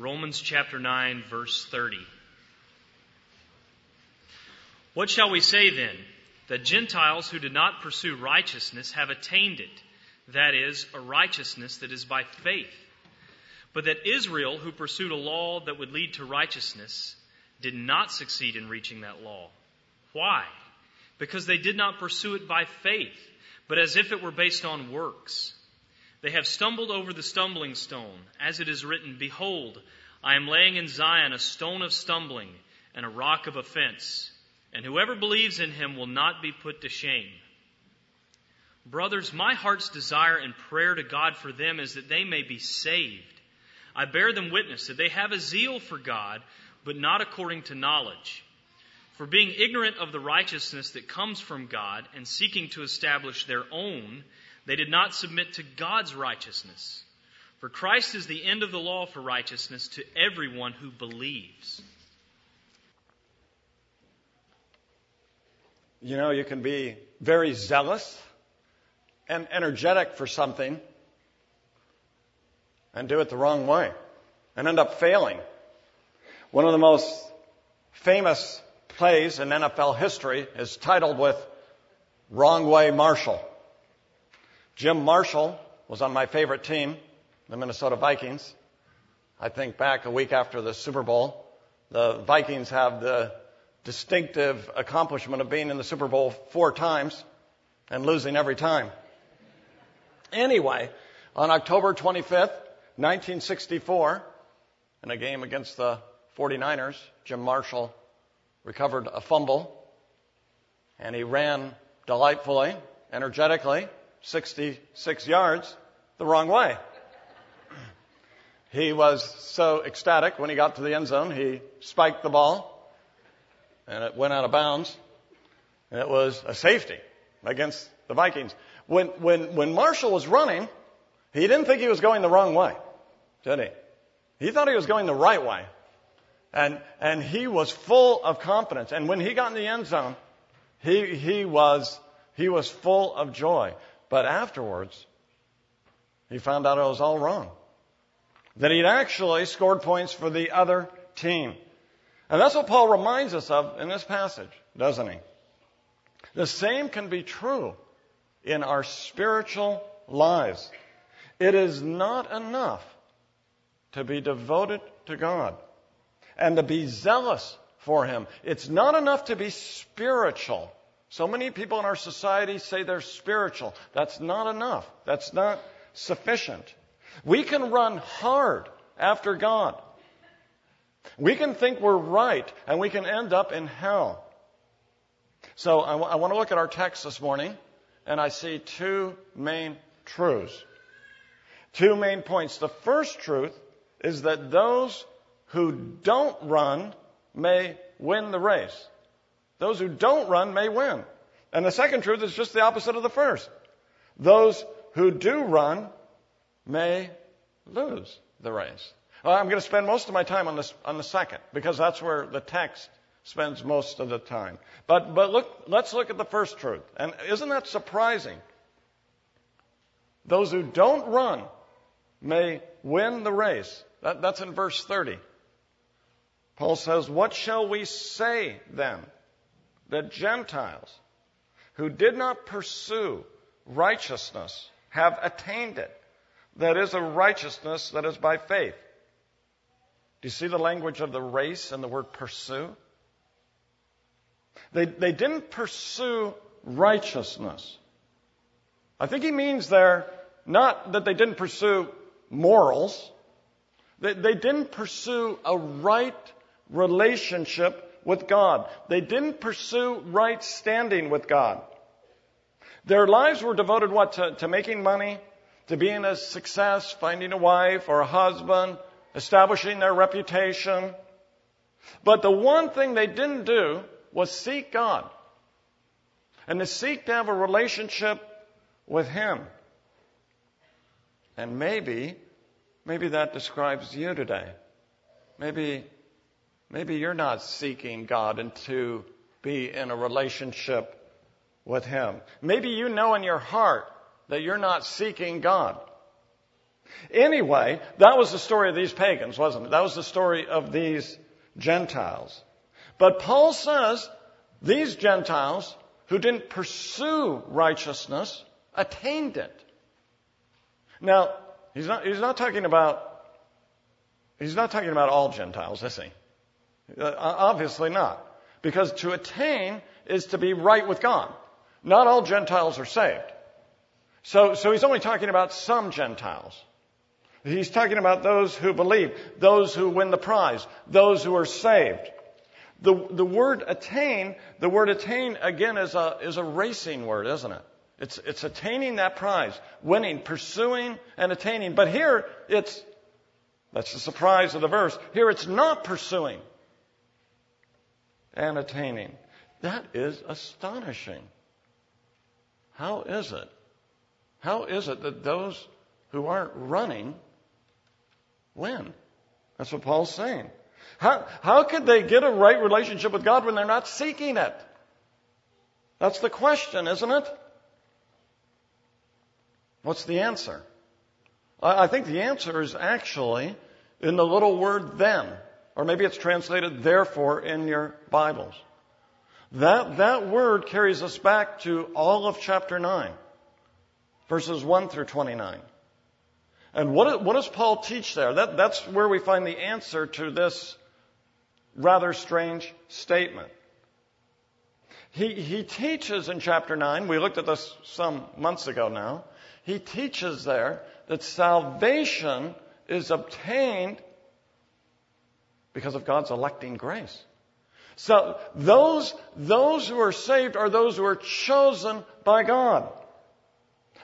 Romans chapter 9, verse 30. What shall we say then? That Gentiles who did not pursue righteousness have attained it, that is, a righteousness that is by faith. But that Israel, who pursued a law that would lead to righteousness, did not succeed in reaching that law. Why? Because they did not pursue it by faith, but as if it were based on works. They have stumbled over the stumbling stone, as it is written, Behold, I am laying in Zion a stone of stumbling and a rock of offense, and whoever believes in him will not be put to shame. Brothers, my heart's desire and prayer to God for them is that they may be saved. I bear them witness that they have a zeal for God, but not according to knowledge. For being ignorant of the righteousness that comes from God and seeking to establish their own, they did not submit to God's righteousness. For Christ is the end of the law for righteousness to everyone who believes. You know, you can be very zealous and energetic for something and do it the wrong way and end up failing. One of the most famous plays in NFL history is titled with Wrong Way Marshall. Jim Marshall was on my favorite team, the Minnesota Vikings. I think back a week after the Super Bowl, the Vikings have the distinctive accomplishment of being in the Super Bowl four times and losing every time. Anyway, on October 25th, 1964, in a game against the 49ers, Jim Marshall recovered a fumble and he ran delightfully, energetically, 66 yards the wrong way. He was so ecstatic when he got to the end zone, he spiked the ball and it went out of bounds. And it was a safety against the Vikings. When, when, when Marshall was running, he didn't think he was going the wrong way, did he? He thought he was going the right way. And, and he was full of confidence. And when he got in the end zone, he, he was, he was full of joy. But afterwards, he found out it was all wrong. That he'd actually scored points for the other team. And that's what Paul reminds us of in this passage, doesn't he? The same can be true in our spiritual lives. It is not enough to be devoted to God and to be zealous for Him. It's not enough to be spiritual. So many people in our society say they're spiritual. That's not enough. That's not sufficient. We can run hard after God. We can think we're right and we can end up in hell. So I, w- I want to look at our text this morning and I see two main truths. Two main points. The first truth is that those who don't run may win the race. Those who don't run may win. And the second truth is just the opposite of the first. Those who do run may lose the race. Well, I'm going to spend most of my time on this on the second because that's where the text spends most of the time. But but look, let's look at the first truth. And isn't that surprising? Those who don't run may win the race. That, that's in verse 30. Paul says, What shall we say then? That Gentiles who did not pursue righteousness have attained it. That is a righteousness that is by faith. Do you see the language of the race and the word pursue? They, they didn't pursue righteousness. I think he means there not that they didn't pursue morals. They, they didn't pursue a right relationship with God. They didn't pursue right standing with God. Their lives were devoted what? To, to making money, to being a success, finding a wife or a husband, establishing their reputation. But the one thing they didn't do was seek God. And to seek to have a relationship with Him. And maybe, maybe that describes you today. Maybe Maybe you're not seeking God and to be in a relationship with Him. Maybe you know in your heart that you're not seeking God. Anyway, that was the story of these pagans, wasn't it? That was the story of these Gentiles. But Paul says these Gentiles who didn't pursue righteousness attained it. Now, he's not, he's not talking about He's not talking about all Gentiles, is he? Uh, obviously not. Because to attain is to be right with God. Not all Gentiles are saved. So, so he's only talking about some Gentiles. He's talking about those who believe, those who win the prize, those who are saved. The, the word attain, the word attain again is a, is a racing word, isn't it? It's, it's attaining that prize, winning, pursuing, and attaining. But here, it's, that's the surprise of the verse. Here it's not pursuing and attaining. That is astonishing. How is it? How is it that those who aren't running win? That's what Paul's saying. How, how could they get a right relationship with God when they're not seeking it? That's the question, isn't it? What's the answer? I think the answer is actually in the little word then, or maybe it's translated therefore in your Bibles. That, that word carries us back to all of chapter 9, verses 1 through 29. And what, what does Paul teach there? That, that's where we find the answer to this rather strange statement. He, he teaches in chapter 9, we looked at this some months ago now, he teaches there that salvation is obtained because of God's electing grace. So those, those who are saved are those who are chosen by God.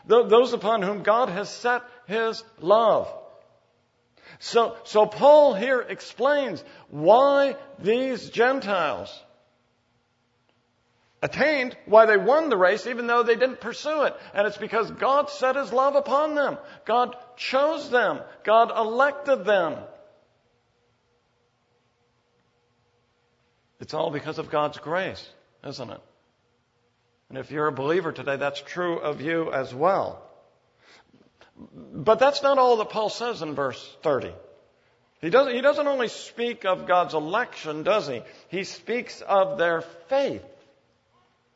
Those upon whom God has set His love. So, so Paul here explains why these Gentiles attained, why they won the race even though they didn't pursue it. And it's because God set His love upon them. God chose them. God elected them. It's all because of God's grace, isn't it? And if you're a believer today, that's true of you as well. But that's not all that Paul says in verse 30. He doesn't, he doesn't only speak of God's election, does he? He speaks of their faith.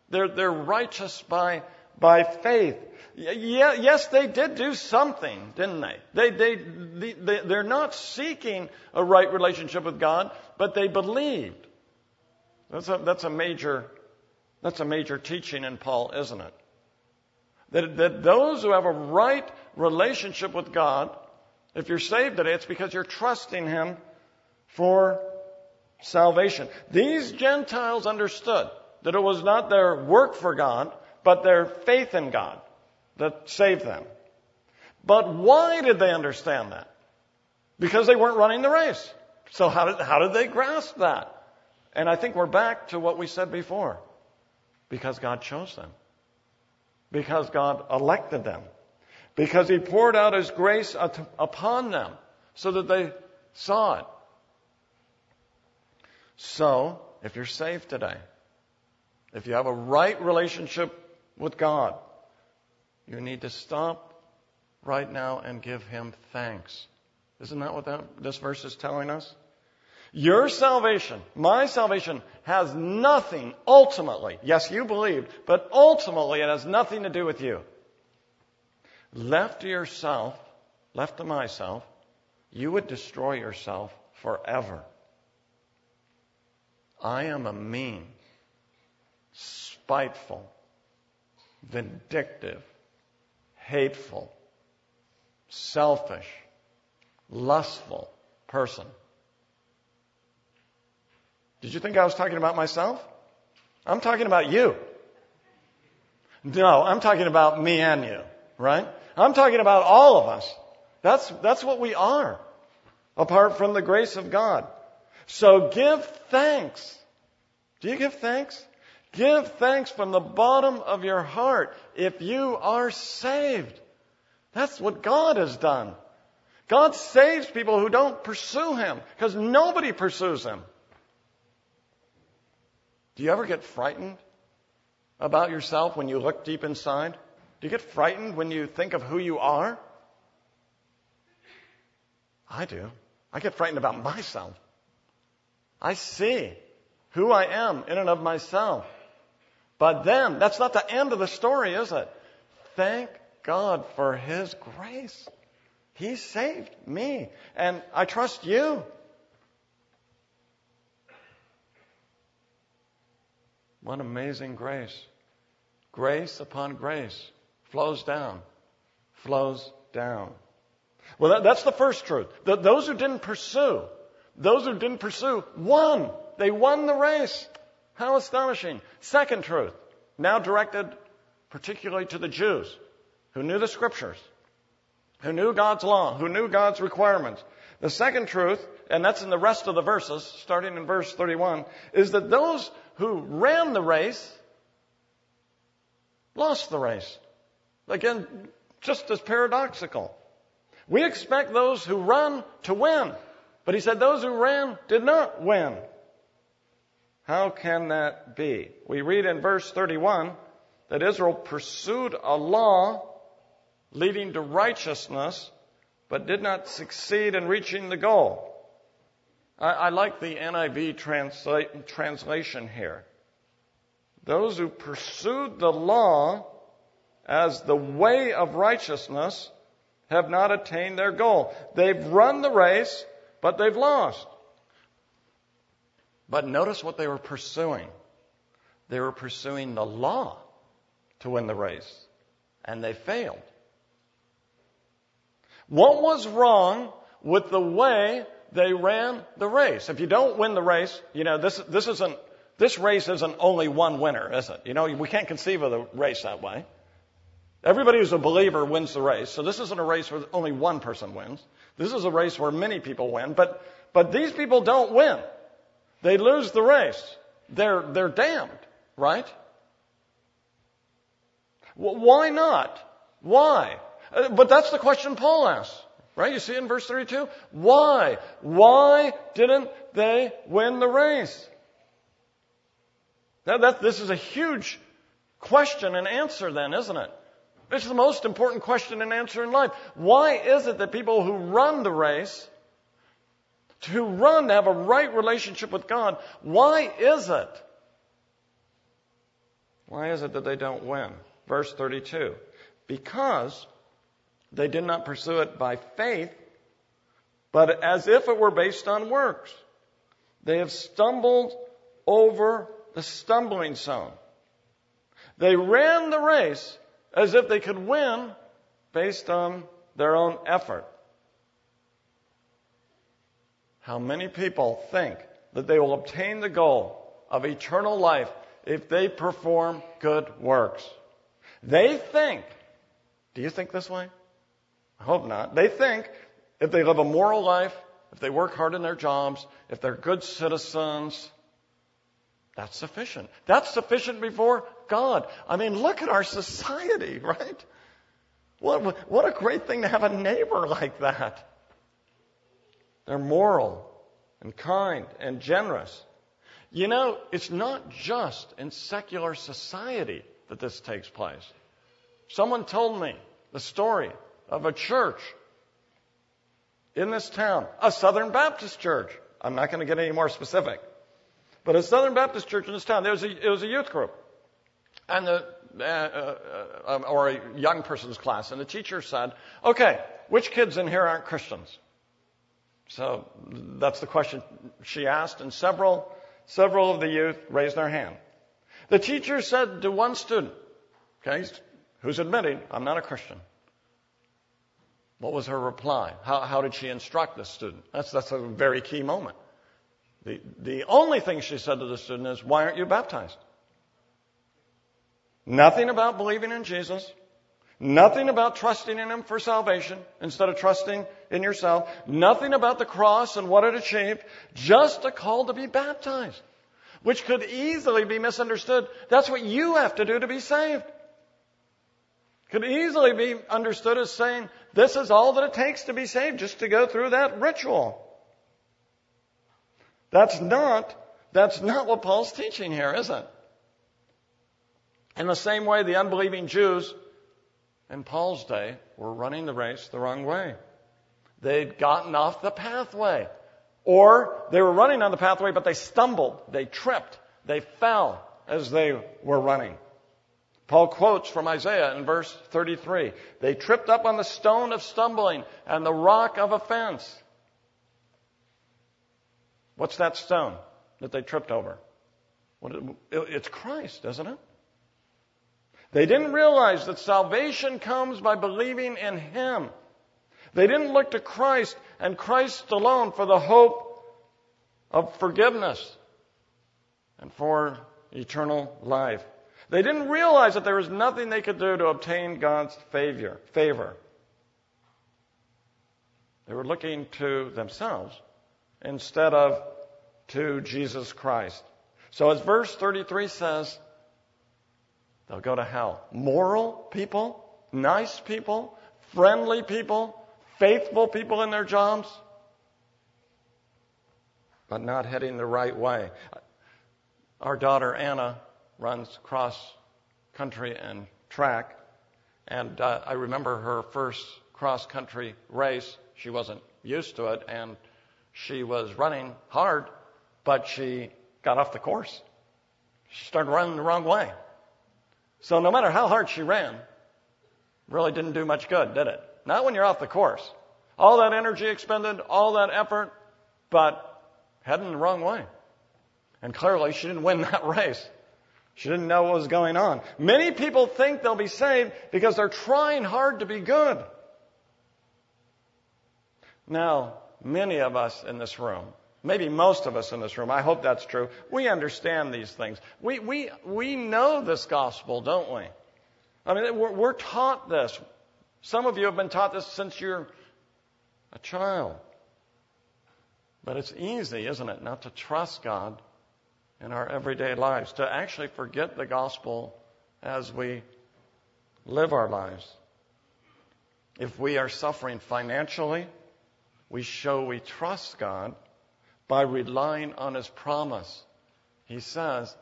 They're, they're righteous by, by faith. Yeah, yes, they did do something, didn't they? They, they, they? They're not seeking a right relationship with God, but they believed. That's a, that's a major, that's a major teaching in Paul, isn't it? That, that those who have a right relationship with God, if you're saved today, it's because you're trusting Him for salvation. These Gentiles understood that it was not their work for God, but their faith in God that saved them. But why did they understand that? Because they weren't running the race. So how did, how did they grasp that? And I think we're back to what we said before. Because God chose them. Because God elected them. Because He poured out His grace upon them so that they saw it. So, if you're saved today, if you have a right relationship with God, you need to stop right now and give Him thanks. Isn't that what that, this verse is telling us? Your salvation, my salvation, has nothing ultimately, yes, you believed, but ultimately it has nothing to do with you. Left to yourself, left to myself, you would destroy yourself forever. I am a mean, spiteful, vindictive, hateful, selfish, lustful person. Did you think I was talking about myself? I'm talking about you. No, I'm talking about me and you, right? I'm talking about all of us. That's, that's what we are, apart from the grace of God. So give thanks. Do you give thanks? Give thanks from the bottom of your heart if you are saved. That's what God has done. God saves people who don't pursue Him because nobody pursues Him. Do you ever get frightened about yourself when you look deep inside? Do you get frightened when you think of who you are? I do. I get frightened about myself. I see who I am in and of myself. But then, that's not the end of the story, is it? Thank God for His grace. He saved me, and I trust you. What amazing grace. Grace upon grace flows down, flows down. Well, that, that's the first truth. The, those who didn't pursue, those who didn't pursue won. They won the race. How astonishing. Second truth, now directed particularly to the Jews who knew the scriptures, who knew God's law, who knew God's requirements. The second truth, and that's in the rest of the verses, starting in verse 31, is that those who ran the race lost the race. Again, just as paradoxical. We expect those who run to win. But he said those who ran did not win. How can that be? We read in verse 31 that Israel pursued a law leading to righteousness, but did not succeed in reaching the goal. I, I like the NIV transla- translation here. Those who pursued the law as the way of righteousness have not attained their goal. They've run the race, but they've lost. But notice what they were pursuing. They were pursuing the law to win the race, and they failed. What was wrong with the way they ran the race? If you don't win the race, you know, this, this isn't, this race isn't only one winner, is it? You know, we can't conceive of the race that way. Everybody who's a believer wins the race. So this isn't a race where only one person wins. This is a race where many people win. But, but these people don't win. They lose the race. They're, they're damned, right? Why not? Why? Uh, but that's the question Paul asks, right? You see in verse 32? Why? Why didn't they win the race? Now that, this is a huge question and answer then, isn't it? It's the most important question and answer in life. Why is it that people who run the race, who run to have a right relationship with God, why is it? Why is it that they don't win? Verse 32. Because they did not pursue it by faith, but as if it were based on works. They have stumbled over the stumbling stone. They ran the race as if they could win based on their own effort. How many people think that they will obtain the goal of eternal life if they perform good works? They think, do you think this way? I hope not. They think if they live a moral life, if they work hard in their jobs, if they're good citizens, that's sufficient. That's sufficient before God. I mean, look at our society, right? What, what a great thing to have a neighbor like that. They're moral and kind and generous. You know, it's not just in secular society that this takes place. Someone told me the story of a church in this town, a Southern Baptist church. I'm not going to get any more specific. But a Southern Baptist church in this town, there was a, it was a youth group, and the uh, uh, uh, or a young person's class, and the teacher said, "Okay, which kids in here aren't Christians?" So that's the question she asked, and several several of the youth raised their hand. The teacher said to one student, "Okay, who's admitting I'm not a Christian." What was her reply? How, how did she instruct the student? That's, that's a very key moment. The, the only thing she said to the student is, Why aren't you baptized? Nothing about believing in Jesus. Nothing about trusting in Him for salvation instead of trusting in yourself. Nothing about the cross and what it achieved. Just a call to be baptized, which could easily be misunderstood. That's what you have to do to be saved. Could easily be understood as saying, this is all that it takes to be saved, just to go through that ritual. That's not, that's not what Paul's teaching here, is it? In the same way, the unbelieving Jews in Paul's day were running the race the wrong way. They'd gotten off the pathway. Or they were running on the pathway, but they stumbled, they tripped, they fell as they were running. Paul quotes from Isaiah in verse 33. They tripped up on the stone of stumbling and the rock of offense. What's that stone that they tripped over? It's Christ, isn't it? They didn't realize that salvation comes by believing in Him. They didn't look to Christ and Christ alone for the hope of forgiveness and for eternal life. They didn't realize that there was nothing they could do to obtain God's favor. favor. They were looking to themselves instead of to Jesus Christ. So as verse 33 says, they'll go to hell. Moral people, nice people, friendly people, faithful people in their jobs, but not heading the right way. Our daughter Anna runs cross country and track, and uh, I remember her first cross country race. She wasn't used to it, and she was running hard, but she got off the course. She started running the wrong way. So no matter how hard she ran, really didn't do much good, did it? Not when you're off the course. All that energy expended, all that effort, but heading the wrong way. And clearly she didn't win that race. She didn't know what was going on. Many people think they'll be saved because they're trying hard to be good. Now, many of us in this room, maybe most of us in this room, I hope that's true, we understand these things. We, we, we know this gospel, don't we? I mean, we're, we're taught this. Some of you have been taught this since you're a child. But it's easy, isn't it, not to trust God in our everyday lives, to actually forget the gospel as we live our lives. If we are suffering financially, we show we trust God by relying on His promise. He says,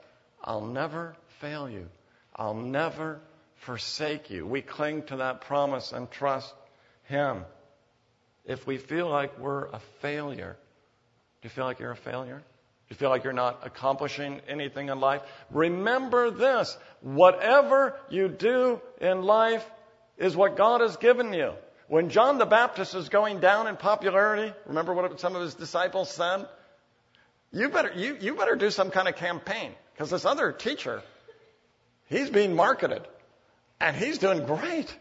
I'll never fail you. I'll never forsake you. We cling to that promise and trust Him. If we feel like we're a failure, do you feel like you're a failure? You feel like you're not accomplishing anything in life? Remember this. Whatever you do in life is what God has given you. When John the Baptist is going down in popularity, remember what some of his disciples said? You better, you, you better do some kind of campaign because this other teacher, he's being marketed and he's doing great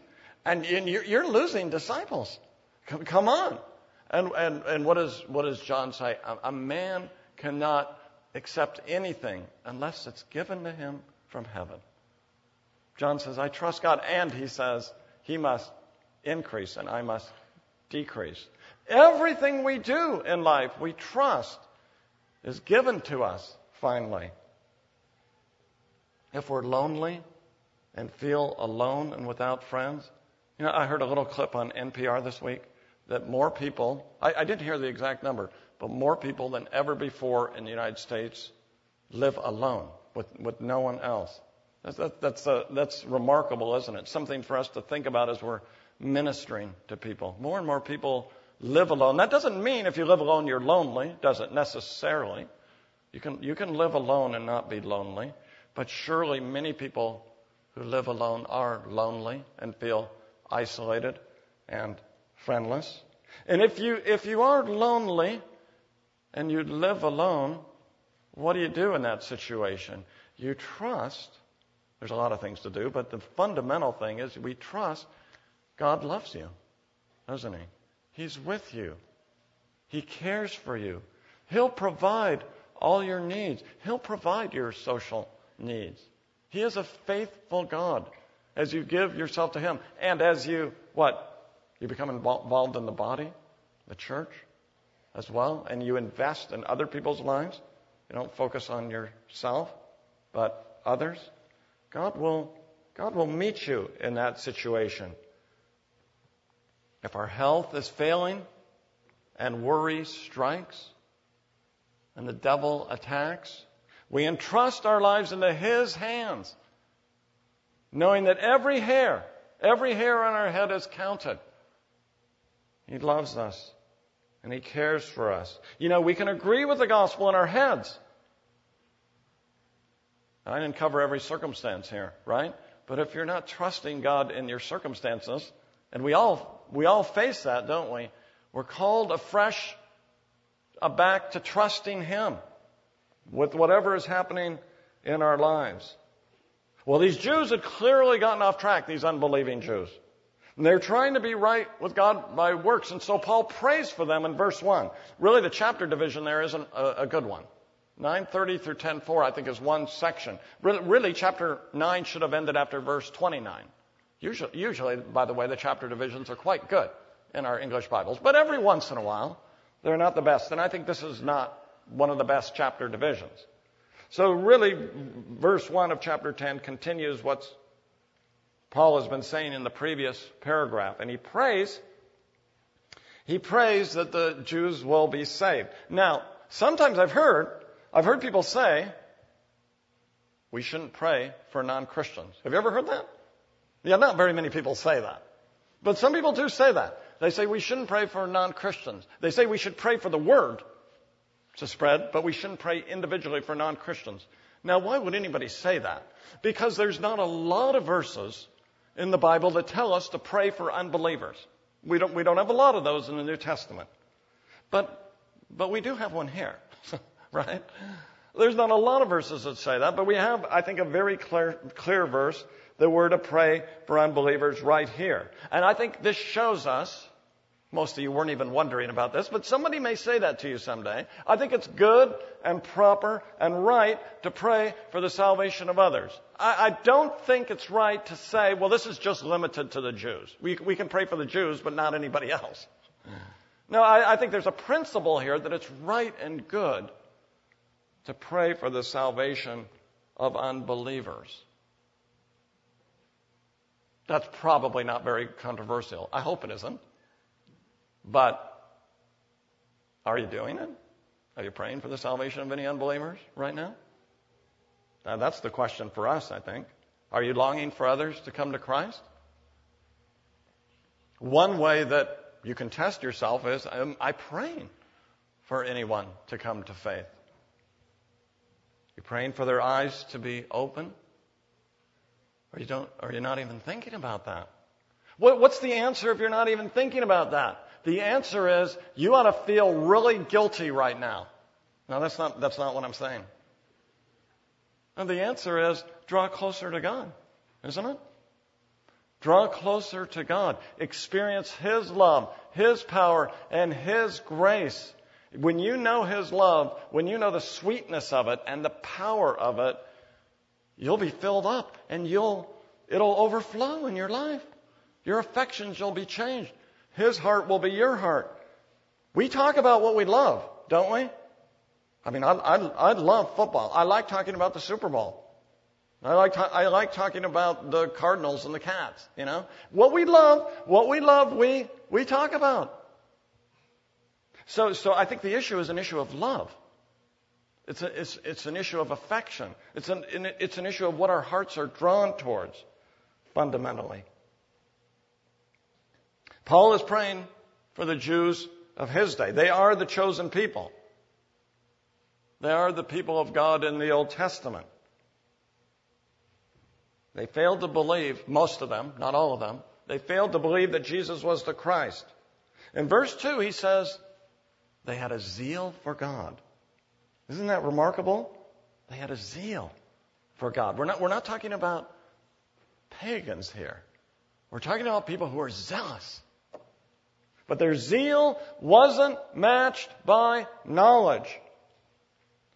and you're losing disciples. Come, on. And, and, and what, is, what does John say? A man cannot accept anything unless it's given to him from heaven. John says, I trust God. And he says, he must increase and I must decrease. Everything we do in life, we trust, is given to us finally. If we're lonely and feel alone and without friends, you know, I heard a little clip on NPR this week that more people, I, I didn't hear the exact number, but more people than ever before in the United States live alone with, with no one else. That's, that, that's, uh, that's remarkable, isn't it? Something for us to think about as we're ministering to people. More and more people live alone. That doesn't mean if you live alone you're lonely, does it necessarily? You can, you can live alone and not be lonely, but surely many people who live alone are lonely and feel isolated and friendless. And if you, if you are lonely and you live alone, what do you do in that situation? You trust. There's a lot of things to do, but the fundamental thing is we trust God loves you, doesn't He? He's with you. He cares for you. He'll provide all your needs. He'll provide your social needs. He is a faithful God as you give yourself to Him and as you, what? You become involved in the body, the church as well, and you invest in other people's lives. You don't focus on yourself, but others. God will, God will meet you in that situation. If our health is failing and worry strikes and the devil attacks, we entrust our lives into His hands, knowing that every hair, every hair on our head is counted. He loves us. And He cares for us. You know, we can agree with the gospel in our heads. I didn't cover every circumstance here, right? But if you're not trusting God in your circumstances, and we all, we all face that, don't we? We're called afresh uh, back to trusting Him with whatever is happening in our lives. Well, these Jews had clearly gotten off track, these unbelieving Jews. And they're trying to be right with God by works. And so Paul prays for them in verse 1. Really, the chapter division there isn't a, a good one. 930 through 10.4, I think, is one section. Really, really, chapter 9 should have ended after verse 29. Usually, usually, by the way, the chapter divisions are quite good in our English Bibles. But every once in a while, they're not the best. And I think this is not one of the best chapter divisions. So really, verse 1 of chapter 10 continues what Paul has been saying in the previous paragraph. And he prays, he prays that the Jews will be saved. Now, sometimes I've heard, I've heard people say, we shouldn't pray for non-Christians. Have you ever heard that? Yeah, not very many people say that. But some people do say that. They say we shouldn't pray for non-Christians. They say we should pray for the Word to spread, but we shouldn't pray individually for non-Christians. Now, why would anybody say that? Because there's not a lot of verses in the Bible that tell us to pray for unbelievers. We don't, we don't have a lot of those in the New Testament. But, but we do have one here, right? There's not a lot of verses that say that, but we have, I think, a very clear, clear verse that we're to pray for unbelievers right here. And I think this shows us most of you weren't even wondering about this, but somebody may say that to you someday. I think it's good and proper and right to pray for the salvation of others. I, I don't think it's right to say, well, this is just limited to the Jews. We, we can pray for the Jews, but not anybody else. No, I, I think there's a principle here that it's right and good to pray for the salvation of unbelievers. That's probably not very controversial. I hope it isn't. But are you doing it? Are you praying for the salvation of any unbelievers right now? now? That's the question for us, I think. Are you longing for others to come to Christ? One way that you can test yourself is am I praying for anyone to come to faith? You praying for their eyes to be open? Or you don't, or you're not even thinking about that? What, what's the answer if you're not even thinking about that? The answer is you ought to feel really guilty right now. Now that's not, that's not what I'm saying. The answer is draw closer to God, isn't it? Draw closer to God. Experience His love, His power, and His grace. When you know His love, when you know the sweetness of it and the power of it, you'll be filled up and you'll, it'll overflow in your life. Your affections will be changed. His heart will be your heart. We talk about what we love, don't we? I mean, I, I, I love football. I like talking about the Super Bowl. I like, I like talking about the Cardinals and the Cats, you know? What we love, what we love, we, we talk about. So, so I think the issue is an issue of love. It's, a, it's, it's an issue of affection. It's an, it's an issue of what our hearts are drawn towards, fundamentally. Paul is praying for the Jews of his day. They are the chosen people. They are the people of God in the Old Testament. They failed to believe, most of them, not all of them, they failed to believe that Jesus was the Christ. In verse 2, he says, they had a zeal for God. Isn't that remarkable? They had a zeal for God. We're not, we're not talking about pagans here. We're talking about people who are zealous but their zeal wasn't matched by knowledge.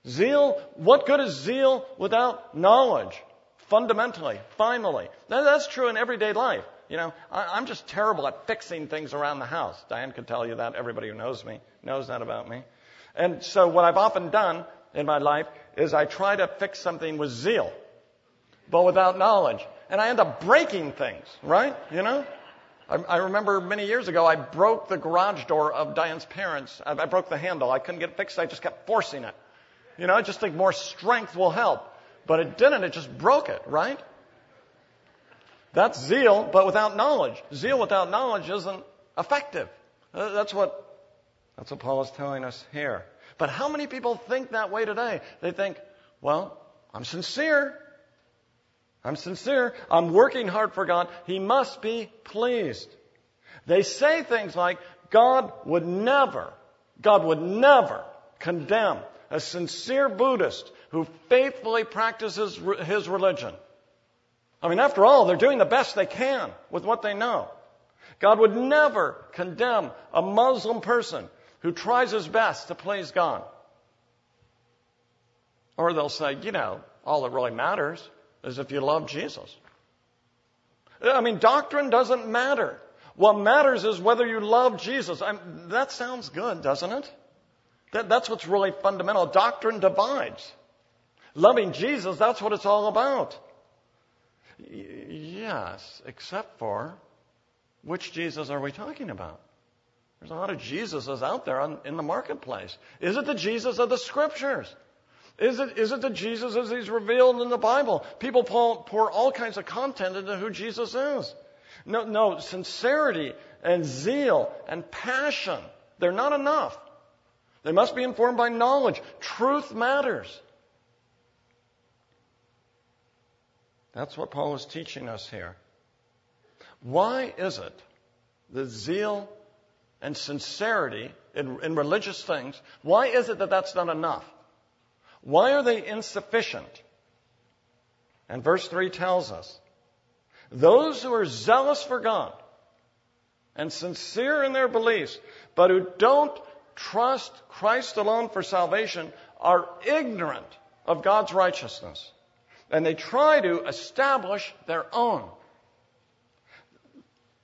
Zeal, what good is zeal without knowledge? Fundamentally, finally. Now, that's true in everyday life. You know, I, am just terrible at fixing things around the house. Diane could tell you that. Everybody who knows me knows that about me. And so what I've often done in my life is I try to fix something with zeal, but without knowledge. And I end up breaking things, right? You know? I, remember many years ago, I broke the garage door of Diane's parents. I, I broke the handle. I couldn't get it fixed. I just kept forcing it. You know, I just think more strength will help. But it didn't. It just broke it, right? That's zeal, but without knowledge. Zeal without knowledge isn't effective. Uh, that's what That's what Paul is telling us here. But how many people think that way today? They think, well, I'm sincere. I'm sincere. I'm working hard for God. He must be pleased. They say things like, God would never, God would never condemn a sincere Buddhist who faithfully practices his religion. I mean, after all, they're doing the best they can with what they know. God would never condemn a Muslim person who tries his best to please God. Or they'll say, you know, all that really matters is if you love Jesus. I mean, doctrine doesn't matter. What matters is whether you love Jesus. I mean, that sounds good, doesn't it? That, that's what's really fundamental. Doctrine divides. Loving Jesus, that's what it's all about. Y- yes, except for which Jesus are we talking about? There's a lot of Jesuses out there on, in the marketplace. Is it the Jesus of the Scriptures? Is it, is it the Jesus as he's revealed in the Bible? People pour, pour all kinds of content into who Jesus is. No, no, sincerity and zeal and passion, they're not enough. They must be informed by knowledge. Truth matters. That's what Paul is teaching us here. Why is it that zeal and sincerity in, in religious things, why is it that that's not enough? Why are they insufficient? And verse 3 tells us those who are zealous for God and sincere in their beliefs, but who don't trust Christ alone for salvation, are ignorant of God's righteousness. And they try to establish their own.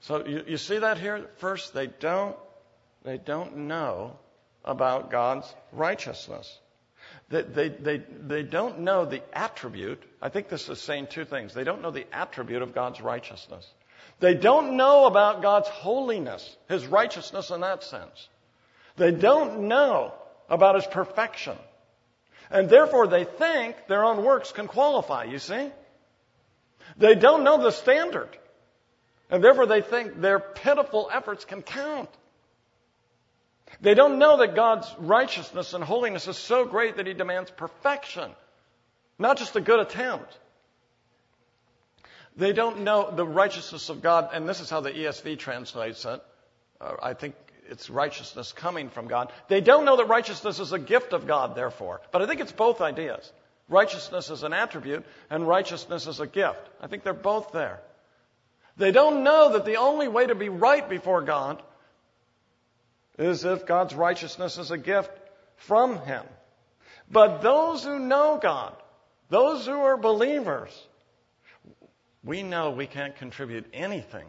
So you, you see that here? First, they don't, they don't know about God's righteousness. They, they, they, they don't know the attribute. I think this is saying two things. They don't know the attribute of God's righteousness. They don't know about God's holiness, His righteousness in that sense. They don't know about His perfection. And therefore they think their own works can qualify, you see? They don't know the standard. And therefore they think their pitiful efforts can count. They don't know that God's righteousness and holiness is so great that He demands perfection, not just a good attempt. They don't know the righteousness of God, and this is how the ESV translates it. Uh, I think it's righteousness coming from God. They don't know that righteousness is a gift of God, therefore. But I think it's both ideas. Righteousness is an attribute, and righteousness is a gift. I think they're both there. They don't know that the only way to be right before God is if God's righteousness is a gift from Him. But those who know God, those who are believers, we know we can't contribute anything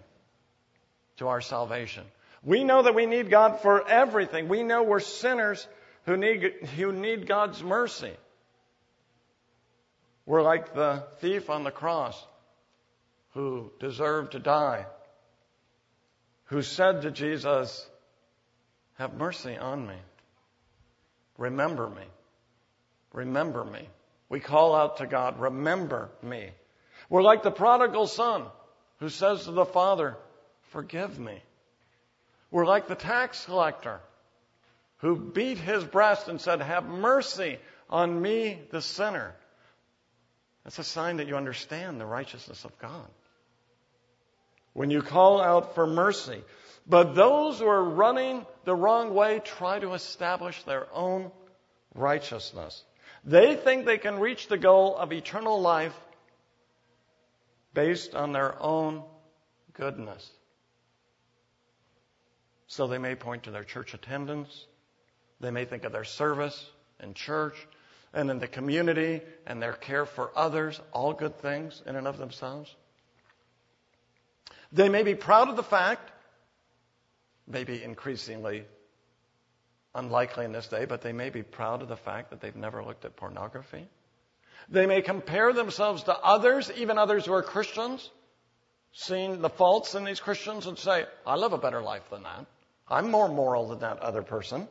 to our salvation. We know that we need God for everything. We know we're sinners who need, who need God's mercy. We're like the thief on the cross who deserved to die, who said to Jesus, have mercy on me. Remember me. Remember me. We call out to God, remember me. We're like the prodigal son who says to the father, forgive me. We're like the tax collector who beat his breast and said, have mercy on me, the sinner. That's a sign that you understand the righteousness of God. When you call out for mercy, but those who are running the wrong way try to establish their own righteousness. They think they can reach the goal of eternal life based on their own goodness. So they may point to their church attendance. They may think of their service in church and in the community and their care for others, all good things in and of themselves. They may be proud of the fact maybe increasingly unlikely in this day, but they may be proud of the fact that they've never looked at pornography. They may compare themselves to others, even others who are Christians, seeing the faults in these Christians and say, I live a better life than that. I'm more moral than that other person.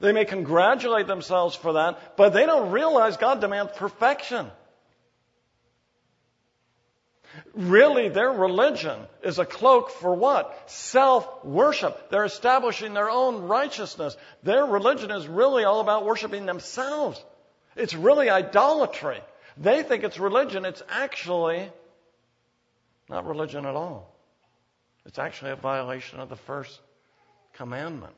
They may congratulate themselves for that, but they don't realize God demands perfection. Really, their religion is a cloak for what? Self worship. They're establishing their own righteousness. Their religion is really all about worshiping themselves. It's really idolatry. They think it's religion. It's actually not religion at all. It's actually a violation of the first commandment.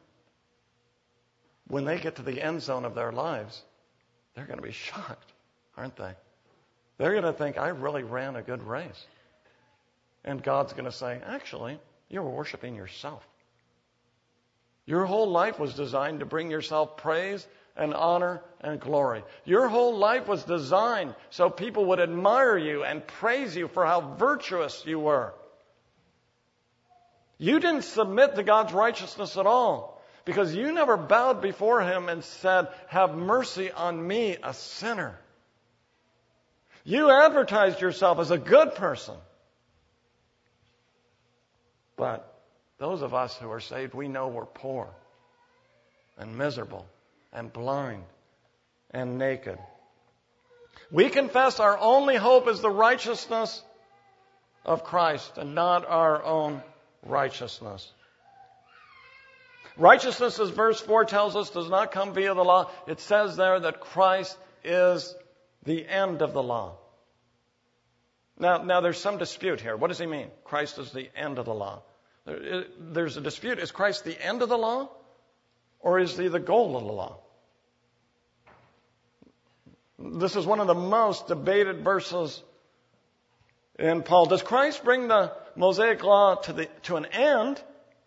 When they get to the end zone of their lives, they're going to be shocked, aren't they? They're going to think, I really ran a good race. And God's going to say, actually, you were worshiping yourself. Your whole life was designed to bring yourself praise and honor and glory. Your whole life was designed so people would admire you and praise you for how virtuous you were. You didn't submit to God's righteousness at all because you never bowed before Him and said, Have mercy on me, a sinner. You advertised yourself as a good person. But those of us who are saved, we know we're poor and miserable and blind and naked. We confess our only hope is the righteousness of Christ and not our own righteousness. Righteousness, as verse 4 tells us, does not come via the law. It says there that Christ is the end of the law. Now, now there's some dispute here. What does he mean? Christ is the end of the law. Uh, there's a dispute. Is Christ the end of the law? Or is he the goal of the law? This is one of the most debated verses in Paul. Does Christ bring the Mosaic law to, the, to an end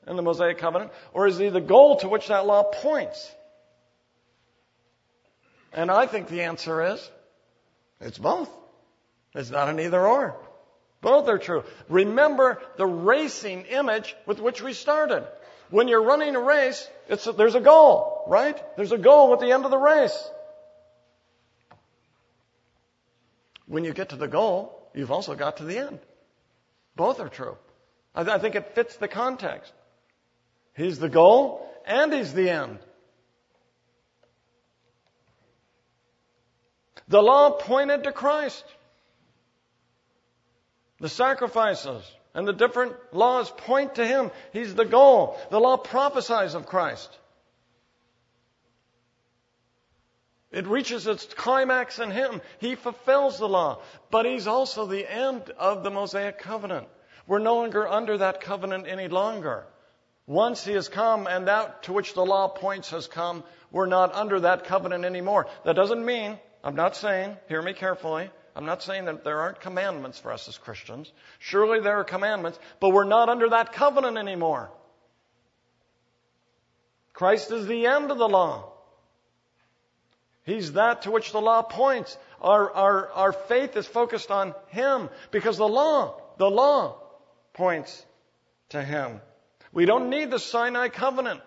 in the Mosaic covenant? Or is he the goal to which that law points? And I think the answer is it's both. It's not an either or. Both are true. Remember the racing image with which we started. When you're running a race, a, there's a goal, right? There's a goal at the end of the race. When you get to the goal, you've also got to the end. Both are true. I, th- I think it fits the context. He's the goal and he's the end. The law pointed to Christ. The sacrifices and the different laws point to Him. He's the goal. The law prophesies of Christ. It reaches its climax in Him. He fulfills the law. But He's also the end of the Mosaic covenant. We're no longer under that covenant any longer. Once He has come and that to which the law points has come, we're not under that covenant anymore. That doesn't mean, I'm not saying, hear me carefully, I'm not saying that there aren't commandments for us as Christians. Surely there are commandments, but we're not under that covenant anymore. Christ is the end of the law. He's that to which the law points. Our, our, our faith is focused on Him because the law, the law points to Him. We don't need the Sinai covenant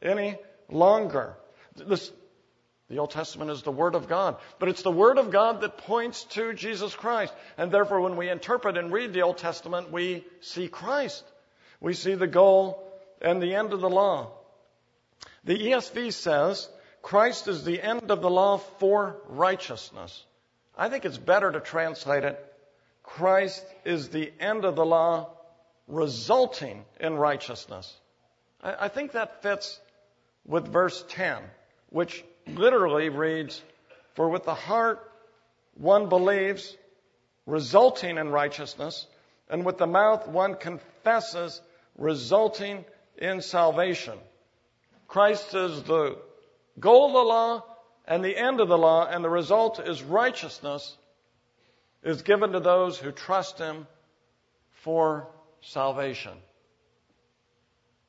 any longer. This, the Old Testament is the Word of God, but it's the Word of God that points to Jesus Christ. And therefore, when we interpret and read the Old Testament, we see Christ. We see the goal and the end of the law. The ESV says, Christ is the end of the law for righteousness. I think it's better to translate it, Christ is the end of the law resulting in righteousness. I, think that fits with verse 10, which literally reads, For with the heart one believes, resulting in righteousness, and with the mouth one confesses, resulting in salvation. Christ is the goal of the law and the end of the law, and the result is righteousness is given to those who trust Him for salvation.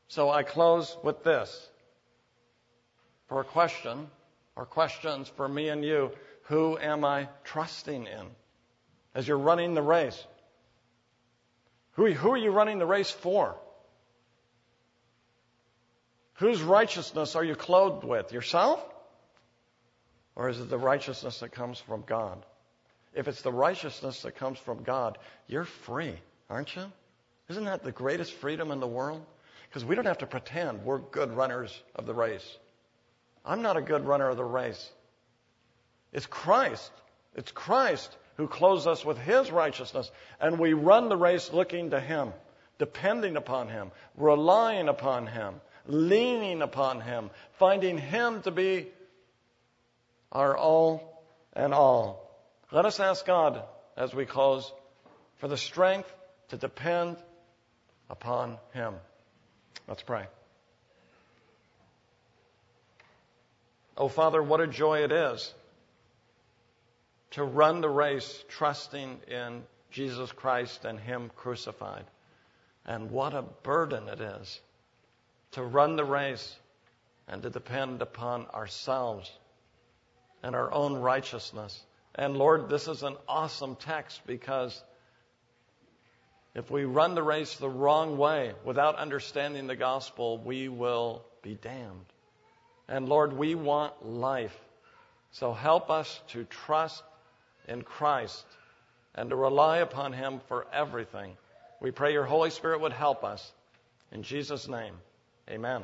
So I close with this for a question or questions for me and you. Who am I trusting in as you're running the race? Who, who are you running the race for? Whose righteousness are you clothed with? Yourself? Or is it the righteousness that comes from God? If it's the righteousness that comes from God, you're free, aren't you? Isn't that the greatest freedom in the world? Because we don't have to pretend we're good runners of the race. I'm not a good runner of the race. It's Christ. It's Christ who clothes us with His righteousness. And we run the race looking to Him, depending upon Him, relying upon Him, leaning upon Him, finding Him to be our all and all. Let us ask God as we close for the strength to depend upon Him. Let's pray. Oh, Father, what a joy it is to run the race trusting in Jesus Christ and Him crucified. And what a burden it is to run the race and to depend upon ourselves and our own righteousness. And Lord, this is an awesome text because if we run the race the wrong way without understanding the gospel, we will be damned. And Lord, we want life. So help us to trust in Christ and to rely upon Him for everything. We pray your Holy Spirit would help us. In Jesus' name, amen.